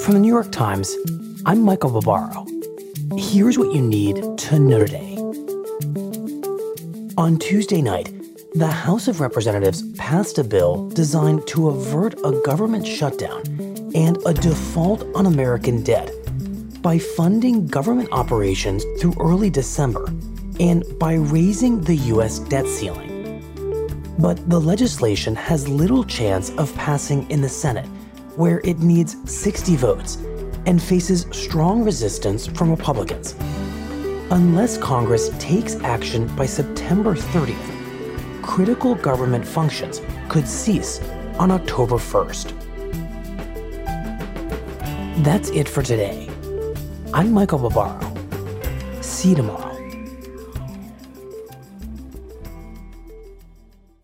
From the New York Times, I'm Michael Barbaro. Here's what you need to know today. On Tuesday night, the House of Representatives passed a bill designed to avert a government shutdown and a default on American debt by funding government operations through early December and by raising the U.S. debt ceiling. But the legislation has little chance of passing in the Senate where it needs 60 votes and faces strong resistance from Republicans. Unless Congress takes action by September 30th, critical government functions could cease on October 1st. That's it for today. I'm Michael Barbaro. See you tomorrow.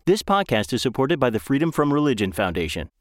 This podcast is supported by the Freedom from Religion Foundation.